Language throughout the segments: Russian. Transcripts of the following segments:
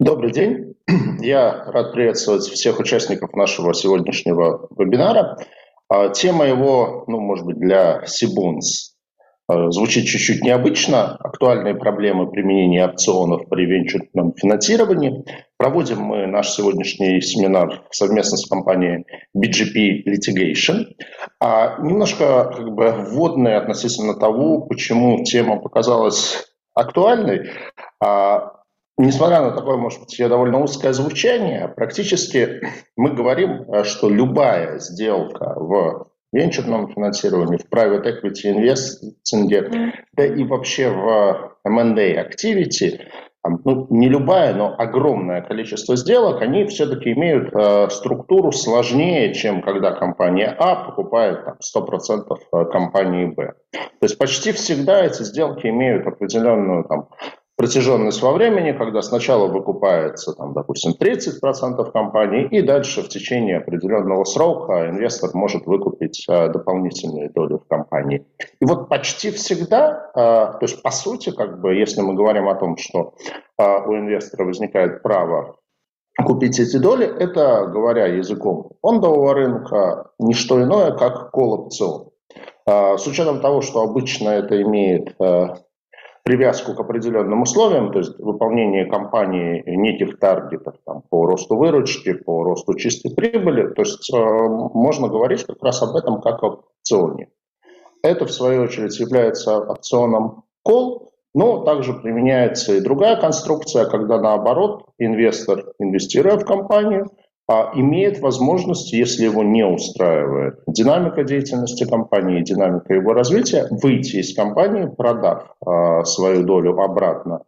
Добрый день. Я рад приветствовать всех участников нашего сегодняшнего вебинара. А, тема его, ну, может быть, для Сибунс а, звучит чуть-чуть необычно. Актуальные проблемы применения опционов при венчурном финансировании. Проводим мы наш сегодняшний семинар совместно с компанией BGP Litigation. А немножко как бы вводные относительно того, почему тема показалась актуальной. А, несмотря на такое, может быть, довольно узкое звучание, практически мы говорим, что любая сделка в венчурном финансировании, в private equity инвестинге, да и вообще в M&A activity, ну, не любая, но огромное количество сделок, они все-таки имеют э, структуру сложнее, чем когда компания А покупает там, 100% э, компании Б. То есть почти всегда эти сделки имеют определенную там, протяженность во времени, когда сначала выкупается, там, допустим, 30% компании, и дальше в течение определенного срока инвестор может выкупить а, дополнительные доли в компании. И вот почти всегда, а, то есть по сути, как бы, если мы говорим о том, что а, у инвестора возникает право купить эти доли, это, говоря языком фондового рынка, не что иное, как колл-опцион. С учетом того, что обычно это имеет привязку к определенным условиям, то есть выполнение компании неких таргетов там, по росту выручки, по росту чистой прибыли, то есть э, можно говорить как раз об этом как об опционе. Это, в свою очередь, является опционом call, но также применяется и другая конструкция, когда наоборот инвестор, инвестируя в компанию, имеет возможность, если его не устраивает динамика деятельности компании, динамика его развития, выйти из компании, продав а, свою долю обратно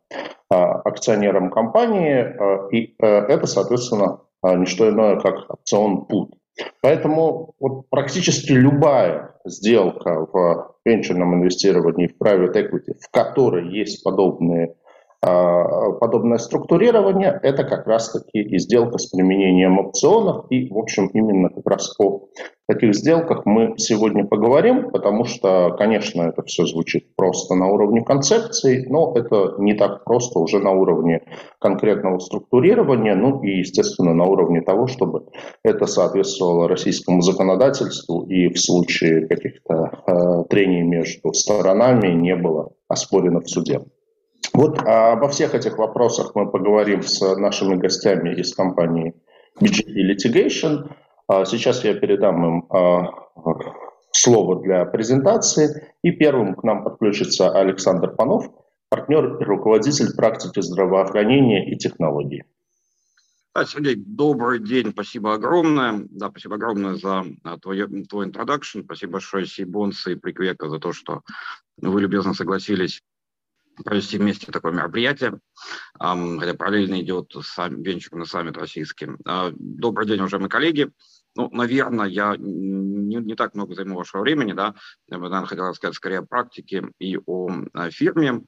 а, акционерам компании, а, и а, это, соответственно, а, не что иное, как опцион put. Поэтому вот практически любая сделка в венчурном инвестировании в private equity, в которой есть подобные а, подобное структурирование – это как раз-таки и сделка с применением опционов. И, в общем, именно как раз о таких сделках мы сегодня поговорим, потому что, конечно, это все звучит просто на уровне концепции, но это не так просто уже на уровне конкретного структурирования, ну и, естественно, на уровне того, чтобы это соответствовало российскому законодательству и в случае каких-то э, трений между сторонами не было оспорено в суде. Вот а обо всех этих вопросах мы поговорим с нашими гостями из компании BGP Litigation. А сейчас я передам им а, слово для презентации. И первым к нам подключится Александр Панов, партнер и руководитель практики здравоохранения и технологий. Да, Сергей, добрый день, спасибо огромное. Да, спасибо огромное за твой, твой интродакшн. Спасибо большое Сибонс и Приквека за то, что вы любезно согласились провести вместе такое мероприятие, хотя параллельно идет сам, венчурный саммит российский. А, добрый день, уважаемые коллеги. Ну, наверное, я не, не так много займу вашего времени, да, я бы, наверное, хотел рассказать скорее о практике и о фирме.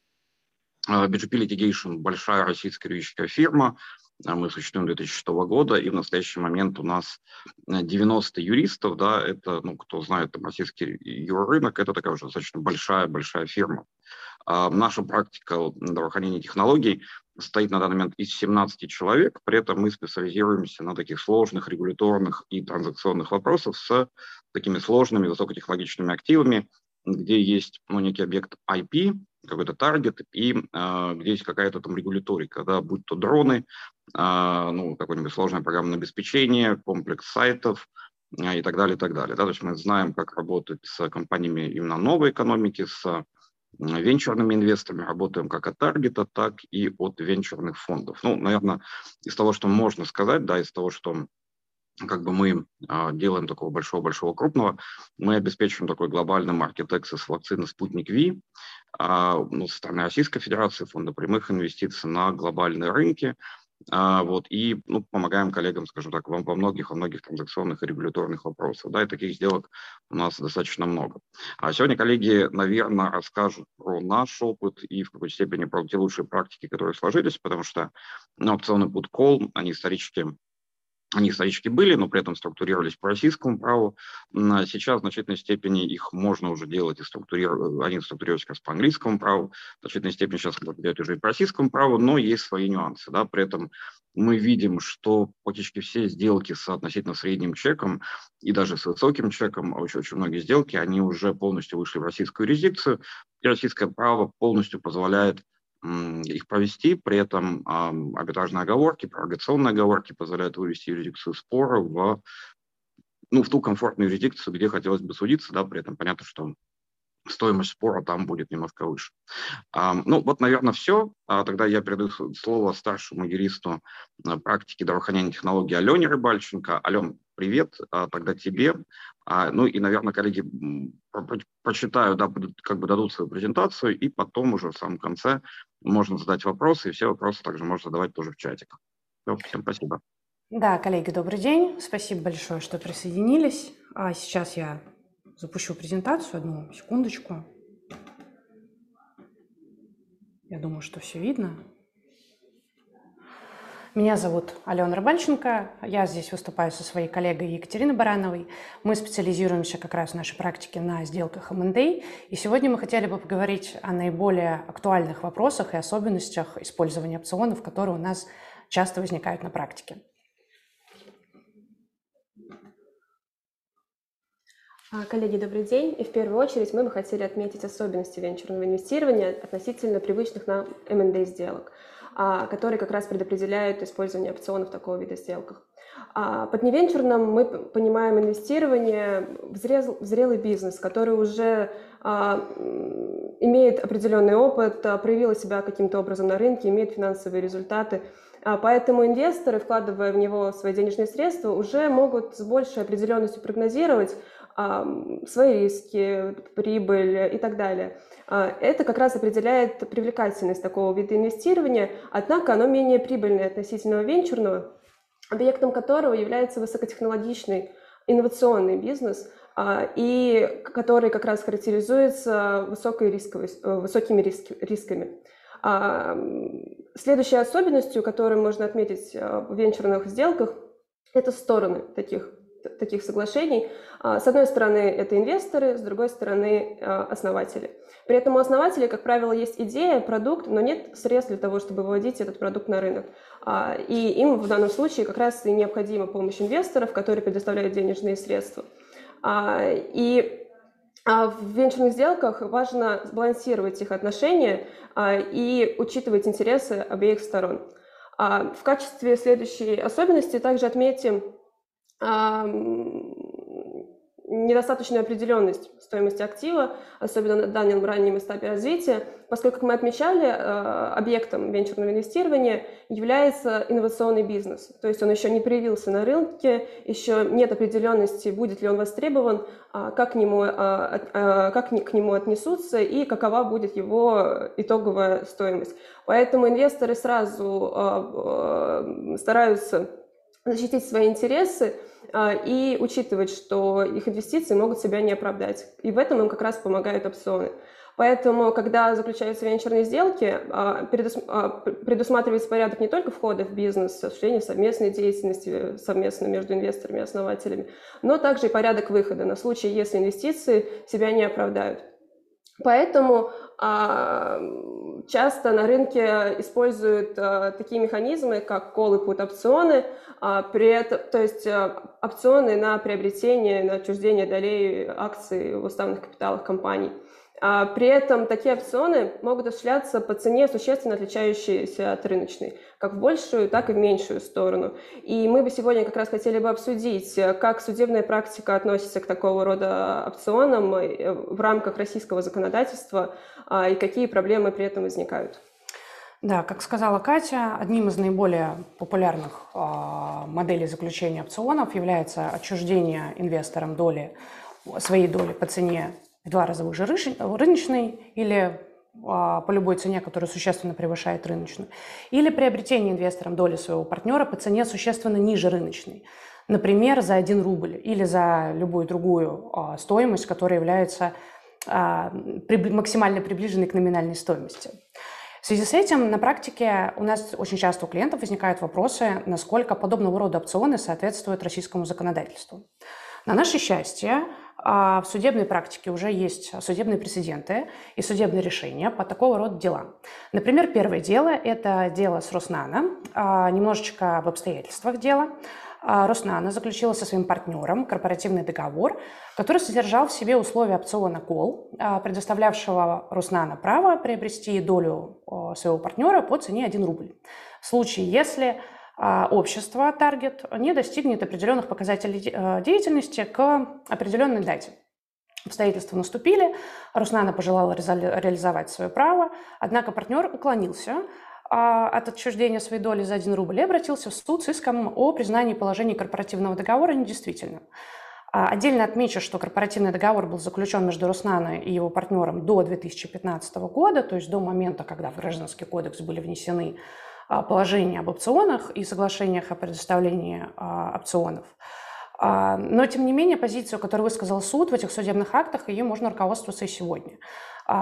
BGP Litigation – большая российская юридическая фирма, а мы существуем 2006 года, и в настоящий момент у нас 90 юристов, да, это, ну, кто знает там, российский юрорынок, это такая уже достаточно большая-большая фирма. А наша практика здравоохранения технологий состоит на данный момент из 17 человек, при этом мы специализируемся на таких сложных регуляторных и транзакционных вопросах с такими сложными высокотехнологичными активами, где есть ну, некий объект IP, какой-то таргет, и э, где есть какая-то там регуляторика, да, будь то дроны, э, ну, какое-нибудь сложное программное обеспечение, комплекс сайтов, и так далее, и так далее. Да? То есть мы знаем, как работать с компаниями именно новой экономики, с венчурными инвесторами, работаем как от таргета, так и от венчурных фондов. Ну, наверное, из того, что можно сказать, да, из того, что как бы мы а, делаем такого большого-большого крупного, мы обеспечиваем такой глобальный маркет access вакцины «Спутник Ви» а, ну, со стороны Российской Федерации, фонда прямых инвестиций на глобальные рынки, а, вот, и ну, помогаем коллегам, скажем так, во, во многих, во многих транзакционных и регуляторных вопросах. Да, и таких сделок у нас достаточно много. А сегодня коллеги, наверное, расскажут про наш опыт и в какой степени про те лучшие практики, которые сложились, потому что ну, опционы put call, они исторически они исторически были, но при этом структурировались по российскому праву. Сейчас в значительной степени их можно уже делать и структурировать, они структурируются как по английскому праву, в значительной степени сейчас делают уже и по российскому праву, но есть свои нюансы. Да? При этом мы видим, что практически все сделки с относительно средним чеком и даже с высоким чеком, очень, очень многие сделки, они уже полностью вышли в российскую юрисдикцию, и российское право полностью позволяет их провести, при этом арбитражные оговорки, пророгационные оговорки позволяют вывести юрисдикцию спора в, ну, в ту комфортную юрисдикцию, где хотелось бы судиться, да, при этом понятно, что стоимость спора там будет немножко выше. Ну, вот, наверное, все. А, тогда я передаю слово старшему юристу а, практики здравоохранения технологий Алене Рыбальченко. Ален, привет, а, тогда тебе. А, ну и, наверное, коллеги прочитаю, да, как бы дадут свою презентацию, и потом уже в самом конце можно задать вопросы, и все вопросы также можно задавать тоже в чатик. Все, всем спасибо. Да, коллеги, добрый день. Спасибо большое, что присоединились. А сейчас я запущу презентацию. Одну секундочку. Я думаю, что все видно. Меня зовут Алена Рыбальченко. Я здесь выступаю со своей коллегой Екатериной Барановой. Мы специализируемся как раз в нашей практике на сделках M&A. И сегодня мы хотели бы поговорить о наиболее актуальных вопросах и особенностях использования опционов, которые у нас часто возникают на практике. А, коллеги, добрый день. И в первую очередь мы бы хотели отметить особенности венчурного инвестирования относительно привычных нам M&A сделок. А, которые как раз предопределяют использование опционов такого вида сделках. А, под невенчурным мы понимаем инвестирование в, зрелый бизнес, который уже а, имеет определенный опыт, проявил себя каким-то образом на рынке, имеет финансовые результаты. Поэтому инвесторы, вкладывая в него свои денежные средства, уже могут с большей определенностью прогнозировать свои риски, прибыль и так далее. А, это как раз определяет привлекательность такого вида инвестирования, однако оно менее прибыльное относительно венчурного, объектом которого является высокотехнологичный инновационный бизнес, а, и который как раз характеризуется высокой рисковой, э, высокими рисками. А, следующей особенностью, которую можно отметить в венчурных сделках, это стороны таких таких соглашений. А, с одной стороны, это инвесторы, с другой стороны, а, основатели. При этом у основателей, как правило, есть идея, продукт, но нет средств для того, чтобы выводить этот продукт на рынок. А, и им в данном случае как раз и необходима помощь инвесторов, которые предоставляют денежные средства. И в венчурных сделках важно сбалансировать их отношения и учитывать интересы обеих сторон. В качестве следующей особенности также отметим недостаточную определенность стоимости актива, особенно на данном раннем этапе развития, поскольку, как мы отмечали, э, объектом венчурного инвестирования является инновационный бизнес. То есть он еще не проявился на рынке, еще нет определенности, будет ли он востребован, а как к нему, а, а, как к нему отнесутся и какова будет его итоговая стоимость. Поэтому инвесторы сразу стараются защитить свои интересы а, и учитывать, что их инвестиции могут себя не оправдать. И в этом им как раз помогают опционы. Поэтому, когда заключаются венчурные сделки, а, а, предусматривается порядок не только входа в бизнес, осуществления совместной деятельности совместно между инвесторами и основателями, но также и порядок выхода на случай, если инвестиции себя не оправдают. Поэтому часто на рынке используют такие механизмы, как и put опционы, при этом, то есть опционы на приобретение, на отчуждение долей акций в уставных капиталах компаний. А при этом такие опционы могут осуществляться по цене, существенно отличающейся от рыночной, как в большую, так и в меньшую сторону. И мы бы сегодня как раз хотели бы обсудить, как судебная практика относится к такого рода опционам э, в рамках российского законодательства а, и какие проблемы при этом возникают. Да, как сказала Катя, одним из наиболее популярных э, моделей заключения опционов является отчуждение инвесторам доли, своей доли по цене в два раза выше рыночной или а, по любой цене, которая существенно превышает рыночную, или приобретение инвестором доли своего партнера по цене существенно ниже рыночной, например, за 1 рубль или за любую другую а, стоимость, которая является максимально приближенной к номинальной стоимости. В связи с этим на практике у нас очень часто у клиентов возникают вопросы, насколько подобного рода опционы соответствуют российскому законодательству. На наше счастье, а, в судебной практике уже есть судебные прецеденты и судебные решения по такого рода делам. Например, первое дело – это дело с Роснано, а, немножечко об обстоятельствах дела. А, Роснано заключила со своим партнером корпоративный договор, который содержал в себе условия опциона кол, предоставлявшего Роснано право приобрести долю своего партнера по цене 1 рубль. В случае, если а, общество, таргет, не достигнет определенных показателей э, деятельности к определенной дате. Обстоятельства наступили, Руснана пожелала реализовать свое право, однако партнер уклонился а, от отчуждения своей доли за 1 рубль и обратился в суд с иском о признании положения корпоративного договора недействительным. А, отдельно отмечу, что корпоративный договор был заключен между Руснана и его партнером до 2015 года, то есть до момента, когда в Гражданский кодекс были внесены а, положение об опционах и соглашениях о предоставлении а, опционов. А, но, тем не менее, позицию, которую высказал суд в этих судебных актах, ее можно руководствоваться и сегодня.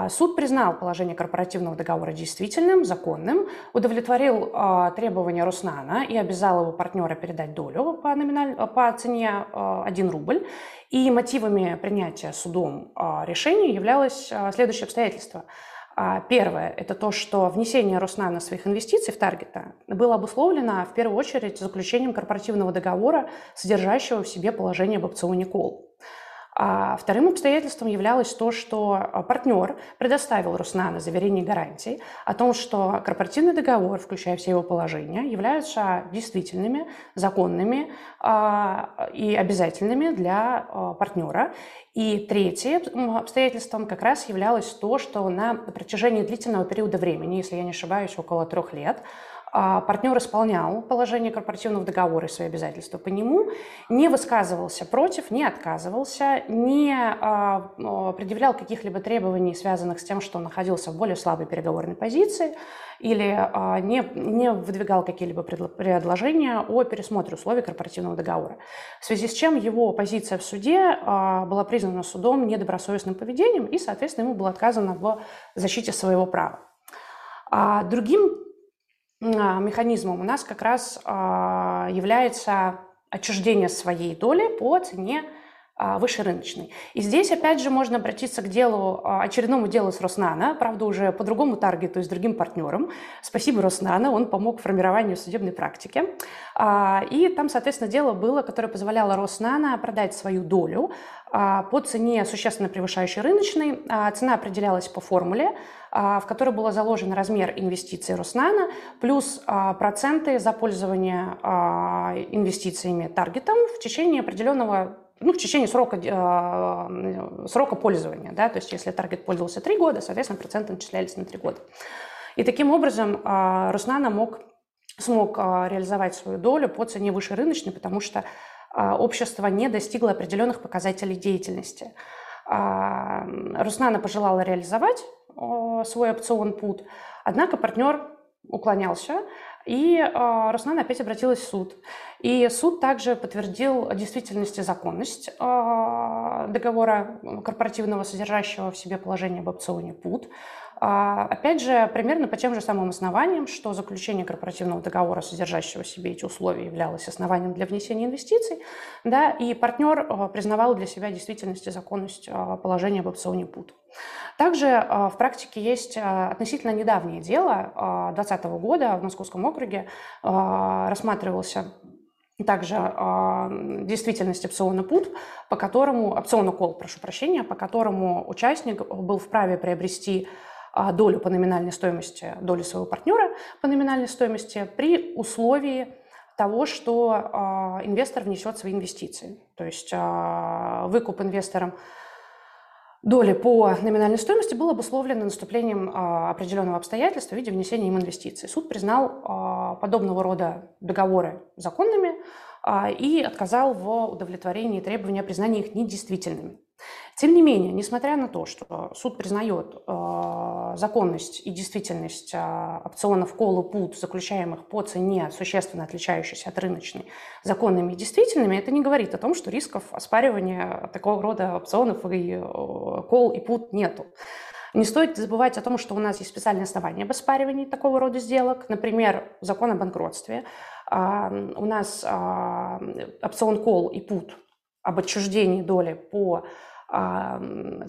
Суд признал положение корпоративного договора действительным, законным, удовлетворил требования Руснана и обязал его партнера передать долю по, номиналь... по цене 1 рубль. И мотивами принятия судом решения являлось следующее обстоятельство – а, первое – это то, что внесение Роснана своих инвестиций в таргета было обусловлено в первую очередь заключением корпоративного договора, содержащего в себе положение об опционе кол. А вторым обстоятельством являлось то, что а, партнер предоставил Руснана заверение гарантий о том, что корпоративный договор, включая все его положения, являются действительными, законными а, и обязательными для а, партнера. И третьим обстоятельством как раз являлось то, что на протяжении длительного периода времени, если я не ошибаюсь, около трех лет, партнер исполнял положение корпоративного договора и свои обязательства по нему, не высказывался против, не отказывался, не а, предъявлял каких-либо требований, связанных с тем, что он находился в более слабой переговорной позиции, или а, не, не выдвигал какие-либо предложения о пересмотре условий корпоративного договора. В связи с чем его позиция в суде была признана судом недобросовестным поведением, и, соответственно, ему было отказано в защите своего права. Другим а, механизмом у нас как раз а, является отчуждение своей доли по цене а, выше рыночной. И здесь, опять же, можно обратиться к делу, очередному делу с Роснана, правда, уже по другому таргету и с другим партнером. Спасибо Роснана, он помог формированию судебной практики. И там, соответственно, дело было, которое позволяло Роснана продать свою долю по цене, существенно превышающей рыночной. Цена определялась по формуле, а, в которой был заложен размер инвестиций Роснана плюс а, проценты за пользование а, инвестициями таргетом в течение определенного ну, в течение срока, срока пользования. Да? То есть если таргет пользовался 3 года, соответственно, проценты начислялись на 3 года. И таким образом Роснана мог, смог реализовать свою долю по цене выше рыночной, потому что общество не достигло определенных показателей деятельности. Руснана пожелала реализовать свой опцион пут, однако партнер уклонялся, и э, Руслан опять обратилась в суд. И суд также подтвердил действительность и законность э, договора корпоративного, содержащего в себе положение об опционе ПУТ. А, опять же, примерно по тем же самым основаниям, что заключение корпоративного договора, содержащего в себе эти условия, являлось основанием для внесения инвестиций, да, и партнер э, признавал для себя действительность и законность э, положения об опционе ПУТ. Также в практике есть относительно недавнее дело 2020 года в Московском округе рассматривался также э, действительность опциона пут, по которому, опциона кол, прошу прощения, по которому участник был вправе приобрести а, долю по номинальной стоимости, долю своего партнера по номинальной стоимости при условии того, что а, инвестор внесет свои инвестиции. То есть а, выкуп инвестором доли по номинальной стоимости был обусловлен наступлением определенного обстоятельства в виде внесения им инвестиций. Суд признал подобного рода договоры законными и отказал в удовлетворении требования о их недействительными. Тем не менее, несмотря на то, что суд признает э, законность и действительность э, опционов call и заключаемых по цене, существенно отличающейся от рыночной, законными и действительными, это не говорит о том, что рисков оспаривания такого рода опционов и э, и put нету. Не стоит забывать о том, что у нас есть специальные основания об оспаривании такого рода сделок, например, закон о банкротстве. У нас опцион кол и пут об отчуждении доли по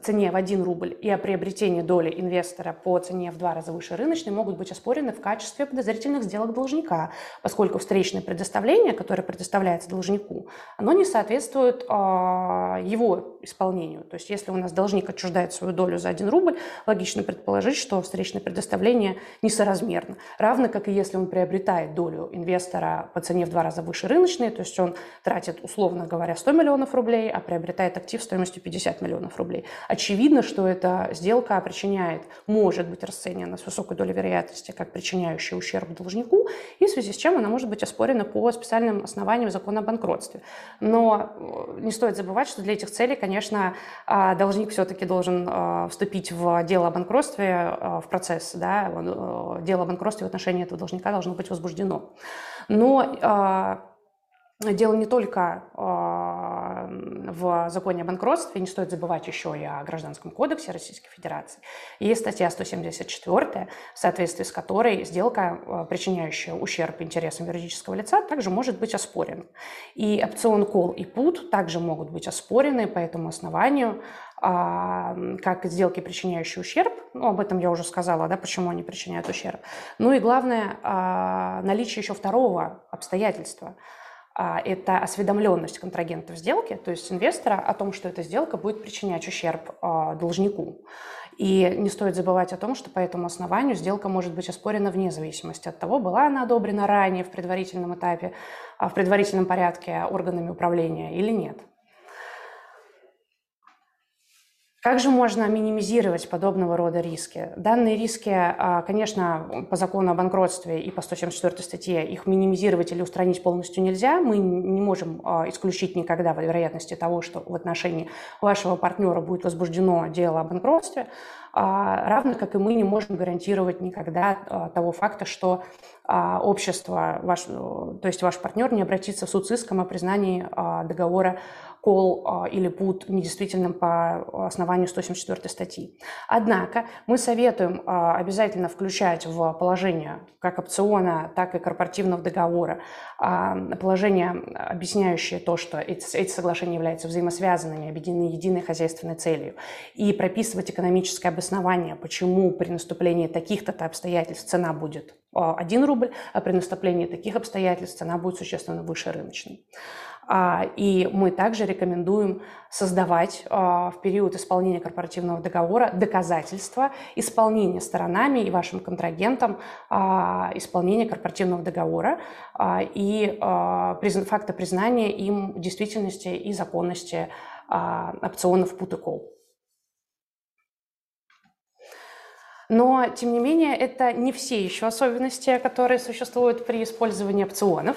цене в 1 рубль и о приобретении доли инвестора по цене в два раза выше рыночной могут быть оспорены в качестве подозрительных сделок должника, поскольку встречное предоставление, которое предоставляется должнику, оно не соответствует э, его исполнению. То есть если у нас должник отчуждает свою долю за 1 рубль, логично предположить, что встречное предоставление несоразмерно. Равно как и если он приобретает долю инвестора по цене в два раза выше рыночной, то есть он тратит, условно говоря, 100 миллионов рублей, а приобретает актив стоимостью 50 50 миллионов рублей. Очевидно, что эта сделка причиняет, может быть расценена с высокой долей вероятности как причиняющая ущерб должнику, и в связи с чем она может быть оспорена по специальным основаниям закона о банкротстве. Но э, не стоит забывать, что для этих целей, конечно, а, должник все-таки должен э, вступить в дело о банкротстве, э, в процесс, да, дело о банкротстве в отношении этого должника должно быть возбуждено. Но а, Дело не только а, в законе о банкротстве, не стоит забывать еще и о Гражданском кодексе Российской Федерации. Есть статья 174, в соответствии с которой сделка, а, причиняющая ущерб интересам юридического лица, также может быть оспорена. И опцион кол и пут также могут быть оспорены по этому основанию, а, как сделки, причиняющие ущерб. Ну, об этом я уже сказала, да, почему они причиняют ущерб. Ну и главное, наличие еще второго обстоятельства – это осведомленность контрагентов сделки, то есть инвестора о том, что эта сделка будет причинять ущерб а, должнику. И не стоит забывать о том, что по этому основанию сделка может быть оспорена вне зависимости от того, была она одобрена ранее в предварительном этапе, а, в предварительном порядке органами управления или нет. Как же можно минимизировать подобного рода риски? Данные риски, а, конечно, по закону о банкротстве и по 174 статье их минимизировать или устранить полностью нельзя. Мы не можем а, исключить никогда вероятности того, что в отношении вашего партнера будет возбуждено дело о банкротстве, а, равно как и мы не можем гарантировать никогда того факта, что общество, ваш, то есть ваш партнер не обратится в суд с иском о признании договора кол а, или пут недействительным по основанию 174 статьи. Однако мы советуем а, обязательно включать в положение как опциона, так и корпоративного договора а, положение, объясняющее то, что эти, соглашения являются взаимосвязанными, объединены единой хозяйственной целью, и прописывать экономическое обоснование, почему при наступлении таких-то обстоятельств цена будет 1 рубль, а при наступлении таких обстоятельств цена будет существенно выше рыночной. А, и мы также рекомендуем создавать а, в период исполнения корпоративного договора доказательства исполнения сторонами и вашим контрагентам а, исполнения корпоративного договора и факта признания им действительности и законности опционов put и call. Но, тем не менее, это не все еще особенности, которые существуют при использовании опционов.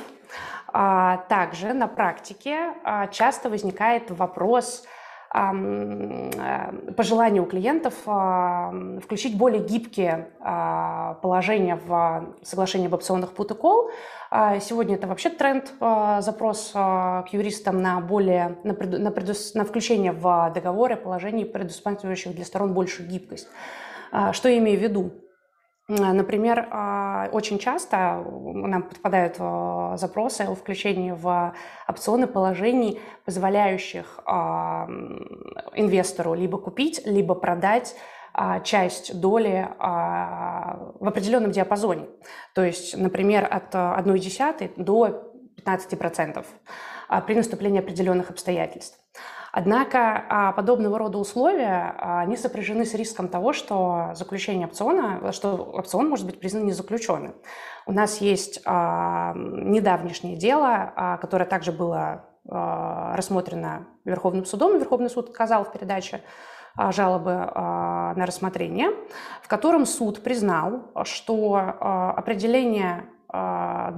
А, также на практике а, часто возникает вопрос э, по желанию у клиентов включить более гибкие а, положения в соглашении об опционных put и call. Сегодня это вообще тренд, запрос к юристам на более на, на, предус, на включение в договоры положений, предусматривающих для сторон большую гибкость. Что я имею в виду? Например, а, очень часто нам попадают а, запросы о включении в опционы положений, позволяющих а, инвестору либо купить, либо продать часть доли в определенном диапазоне. То есть, например, от 1,1 до 15% при наступлении определенных обстоятельств. Однако а, подобного рода условия а, не сопряжены с риском того, что заключение опциона, что опцион может быть признан незаключенным. У нас есть а, недавнешнее дело, которое также было рассмотрено Верховным судом, Верховный суд отказал в передаче жалобы на рассмотрение, в котором суд признал, что определение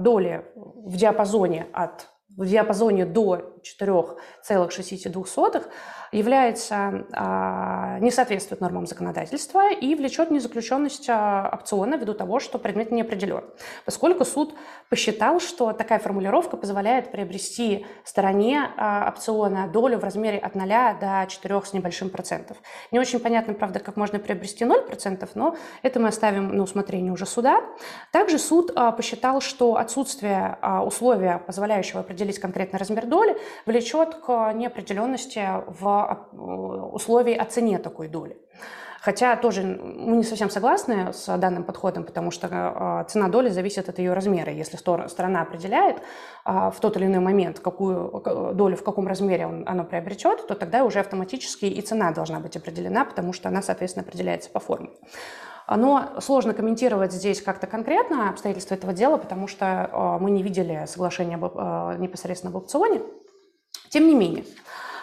доли в диапазоне от в диапазоне до 4,62 является, а, не соответствует нормам законодательства и влечет незаключенность а, опциона ввиду того, что предмет не определен. Поскольку суд посчитал, что такая формулировка позволяет приобрести стороне а, опциона долю в размере от 0 до 4 с небольшим процентов. Не очень понятно, правда, как можно приобрести 0%, но это мы оставим на усмотрение уже суда. Также суд посчитал, что отсутствие условия, позволяющего определить конкретный размер доли, влечет к неопределенности в условий о цене такой доли. Хотя тоже мы не совсем согласны с данным подходом, потому что а, цена доли зависит от ее размера. Если сторона определяет а, в тот или иной момент, какую долю, в каком размере он, она приобретет, то тогда уже автоматически и цена должна быть определена, потому что она, соответственно, определяется по форме. Но сложно комментировать здесь как-то конкретно обстоятельства этого дела, потому что а, мы не видели соглашения непосредственно об опционе. Тем не менее,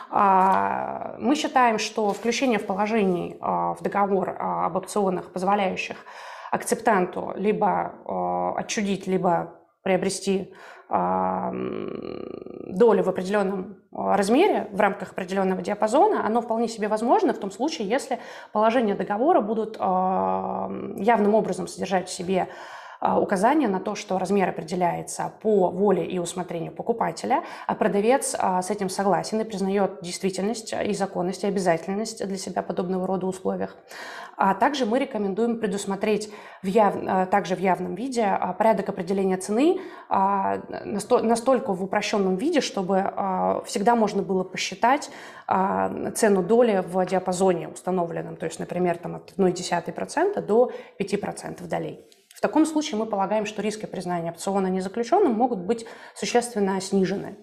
а, мы считаем, что включение в положений а, в договор а, об опционах, позволяющих акцептанту либо отчудить, либо приобрести долю в определенном размере в рамках определенного диапазона, оно вполне себе возможно в том случае, если положения договора будут явным образом содержать в себе указание на то, что размер определяется по воле и усмотрению покупателя, а продавец а, с этим согласен и признает действительность и законность и обязательность для себя подобного рода условиях. А также мы рекомендуем предусмотреть в яв... А, также в явном виде порядок определения цены настолько в упрощенном виде, чтобы всегда можно было посчитать цену доли в диапазоне установленном, то есть, например, там от 0,1% до 5% долей. В таком случае мы полагаем, что риски признания опциона незаключенным могут быть существенно снижены.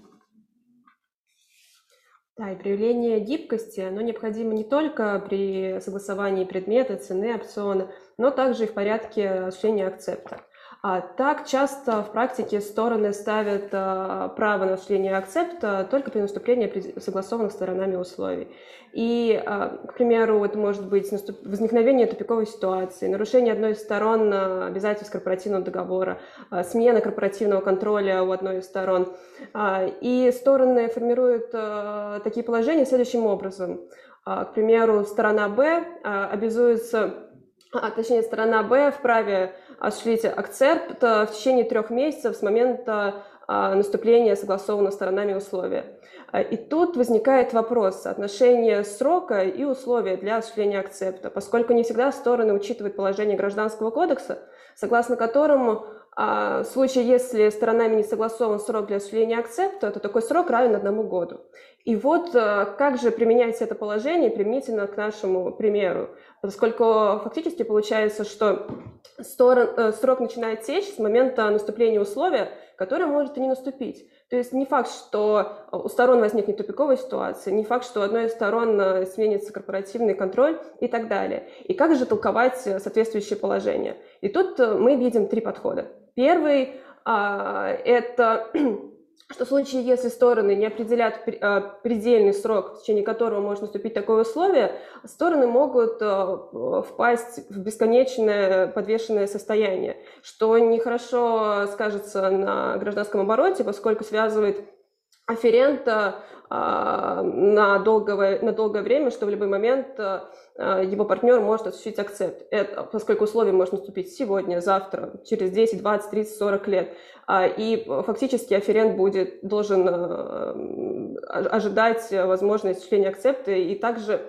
Да, и проявление гибкости, оно необходимо не только при согласовании предмета, цены опциона, но также и в порядке осуществления акцепта. А так часто в практике стороны ставят а, право на осуществление акцепта только при наступлении согласованных сторонами условий. И, а, к примеру, это может быть возникновение тупиковой ситуации, нарушение одной из сторон обязательств корпоративного договора, смена корпоративного контроля у одной из сторон. И стороны формируют такие положения следующим образом. К примеру, сторона Б обязуется а, точнее, сторона Б вправе осуществить акцепт в течение трех месяцев с момента а, наступления согласованных сторонами условия. А, и тут возникает вопрос отношения срока и условия для осуществления акцепта, поскольку не всегда стороны учитывают положение Гражданского кодекса, согласно которому в случае, если сторонами не согласован срок для осуществления акцепта, то такой срок равен одному году. И вот э, как же применять это положение применительно к нашему примеру? Поскольку фактически получается, что сторон, э, срок начинает течь с момента наступления условия, которое может и не наступить. То есть не факт, что у сторон возникнет тупиковая ситуация, не факт, что у одной из сторон э, сменится корпоративный контроль и так далее. И как же толковать соответствующее положение? И тут мы видим три подхода. Первый а, это что в случае, если стороны не определят а, предельный срок, в течение которого может наступить такое условие, стороны могут а, впасть в бесконечное подвешенное состояние, что нехорошо скажется на гражданском обороте, поскольку связывает афферента на долгое, на долгое время, что в любой момент Э, его партнер может осуществить акцепт, это, поскольку условия может наступить сегодня, завтра, через 10, 20, 30, 40 лет. А, и фактически афферент будет, должен ожидать возможность осуществления акцепта и также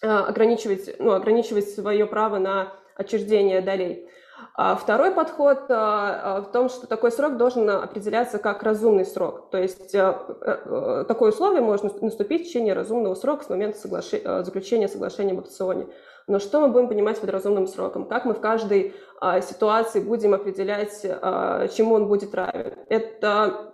ограничивать, ну, ограничивать свое право на отчуждение долей. А второй подход а, а, в том, что такой срок должен определяться как разумный срок. То есть э, э, такое условие может наступить в течение разумного срока с момента соглаш... Э, заключения соглашения об опционе. Но что мы будем понимать под разумным сроком? Как мы в каждой ситуации будем определять, чему он будет равен? Это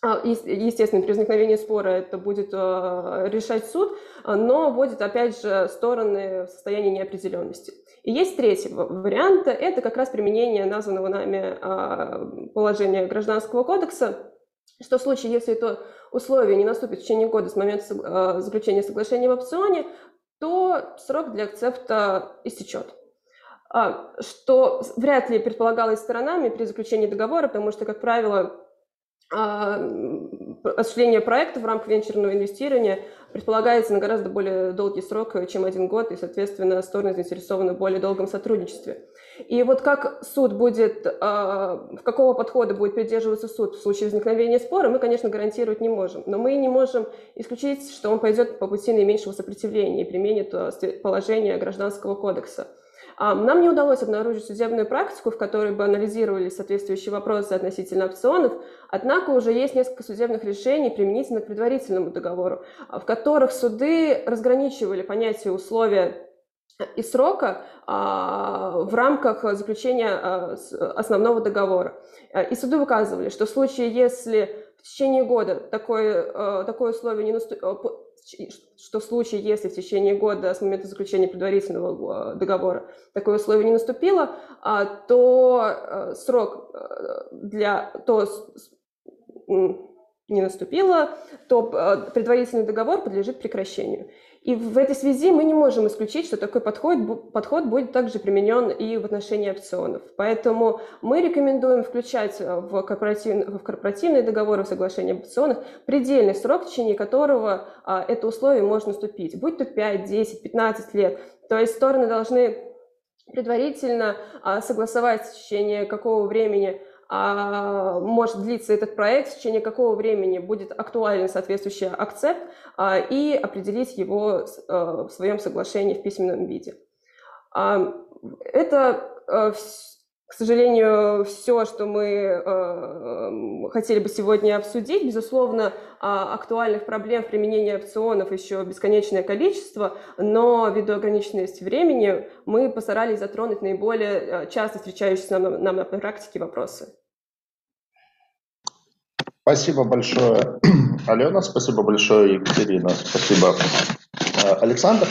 Естественно, при возникновении спора это будет решать суд, но вводит, опять же, стороны в состояние неопределенности. И есть третий вариант, это как раз применение названного нами а, положения Гражданского кодекса, что в случае, если это условие не наступит в течение года с момента а, заключения соглашения в опционе, то срок для акцепта истечет. А, что вряд ли предполагалось сторонами при заключении договора, потому что, как правило, осуществление проекта в рамках венчурного инвестирования предполагается на гораздо более долгий срок, чем один год, и, соответственно, стороны заинтересованы в более долгом сотрудничестве. И вот как суд будет, а, в какого подхода будет придерживаться суд в случае возникновения спора, мы, конечно, гарантировать не можем. Но мы не можем исключить, что он пойдет по пути наименьшего сопротивления и применит а, положение Гражданского кодекса. А, нам не удалось обнаружить судебную практику, в которой бы анализировались соответствующие вопросы относительно опционов, однако уже есть несколько судебных решений применительно к предварительному договору, а, в которых суды разграничивали понятие условия и срока а, в рамках заключения основного договора. И суды выказывали, что в случае, если в течение года такое, такое условие не наступит, что в случае, если в течение года с момента заключения предварительного э, договора такое условие не наступило, а, то э, срок э, для то не наступило, то предварительный договор подлежит прекращению. И в этой связи мы не можем исключить, что такой подход, подход будет также применен и в отношении опционов. Поэтому мы рекомендуем включать в, корпоратив, в корпоративные договоры, в соглашение об опционах предельный срок, в течение которого а, это условие может наступить, будь то 5, 10, 15 лет. То есть стороны должны предварительно а, согласовать в течение какого времени а, может длиться этот проект, в течение какого времени будет актуален соответствующий акцепт, а, и определить его а, в своем соглашении в письменном виде. Это, к сожалению, все, что мы хотели бы сегодня обсудить. Безусловно, актуальных проблем в применении опционов еще бесконечное количество, но ввиду ограниченности времени мы постарались затронуть наиболее часто встречающиеся нам, нам на практике вопросы. Спасибо большое, Алена, спасибо большое, Екатерина, спасибо, э, Александр.